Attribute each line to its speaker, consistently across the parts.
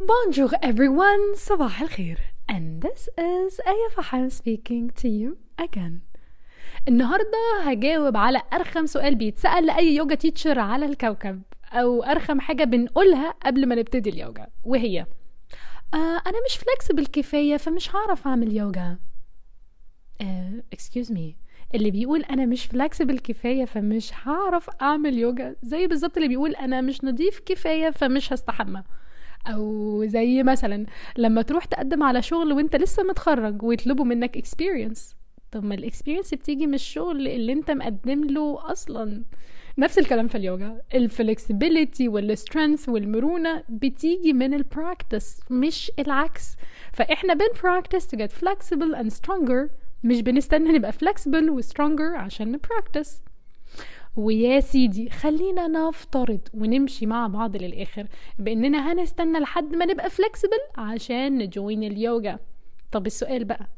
Speaker 1: Bonjour everyone, صباح الخير and this is Aya Faham speaking to you again. النهاردة هجاوب على أرخم سؤال بيتسأل لأي يوجا teacher على الكوكب أو أرخم حاجة بنقولها قبل ما نبتدي اليوجا وهي آه أنا مش flexible كفاية فمش هعرف أعمل يوجا آه excuse me. اللي بيقول أنا مش flexible كفاية فمش هعرف أعمل يوجا زي بالظبط اللي بيقول أنا مش نظيف كفاية فمش هستحمى. أو زي مثلا لما تروح تقدم على شغل وأنت لسه متخرج ويطلبوا منك experience. طب ما ال experience بتيجي من الشغل اللي أنت مقدم له أصلا. نفس الكلام في اليوجا ال flexibility وال strength والمرونة بتيجي من ال practice مش العكس. فإحنا بن practice to get flexible and stronger مش بنستنى نبقى flexible و stronger عشان ن practice ويا سيدي خلينا نفترض ونمشي مع بعض للآخر بأننا هنستنى لحد ما نبقى flexible عشان نجوين اليوجا. طب السؤال بقى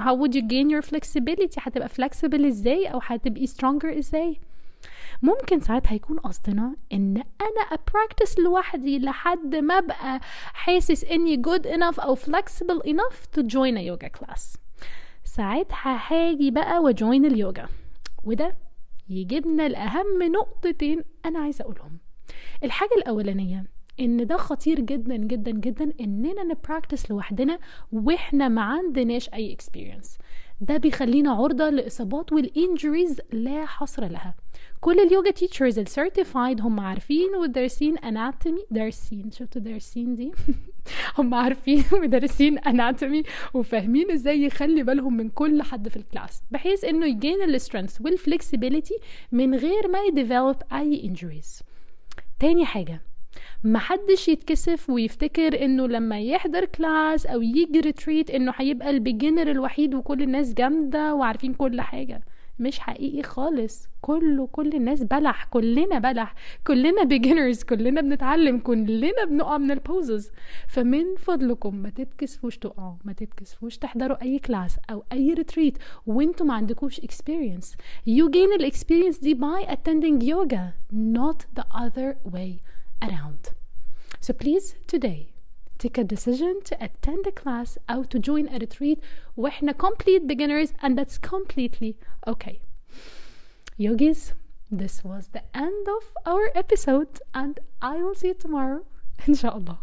Speaker 1: how would you gain your flexibility هتبقى flexible إزاي أو هتبقي stronger إزاي؟ ممكن ساعتها يكون قصدنا إن أنا ابراكتس لوحدي لحد ما أبقى حاسس إني good enough أو flexible enough to join a yoga class. ساعتها هاجي بقى وجوين اليوجا. وده يجيبنا لأهم نقطتين أنا عايزة أقولهم. الحاجة الأولانية إن ده خطير جدا جدا جدا إننا ن practice لوحدنا وإحنا ما عندناش أي experience ده بيخلينا عرضة لإصابات وال injuries لا حصر لها. كل ال yoga teachers ال certified هم عارفين ودارسين anatomy دارسين شفتوا دارسين دي؟ هم عارفين ودارسين anatomy وفاهمين إزاي يخلي بالهم من كل حد في ال class. بحيث إنه ي gain ال strength وال flexibility من غير ما ي develop أي injuries تاني حاجة محدش يتكسف ويفتكر إنه لما يحضر class أو يجي retreat إنه هيبقى ال beginner الوحيد وكل الناس جامدة وعارفين كل حاجة. مش حقيقي خالص. كله كل الناس بلح كلنا بلح. كلنا beginners كلنا بنتعلم كلنا بنقع من ال poses فمن فضلكم ما تتكسفوش تقعوا ما تتكسفوش تحضروا أي class أو أي retreat وإنتوا ما عندكوش experience. You gain the experience دي by attending yoga not the other way. around so please today take a decision to attend a class or to join a retreat واحنا complete beginners and that's completely okay yogis this was the end of our episode and I will see you tomorrow inshallah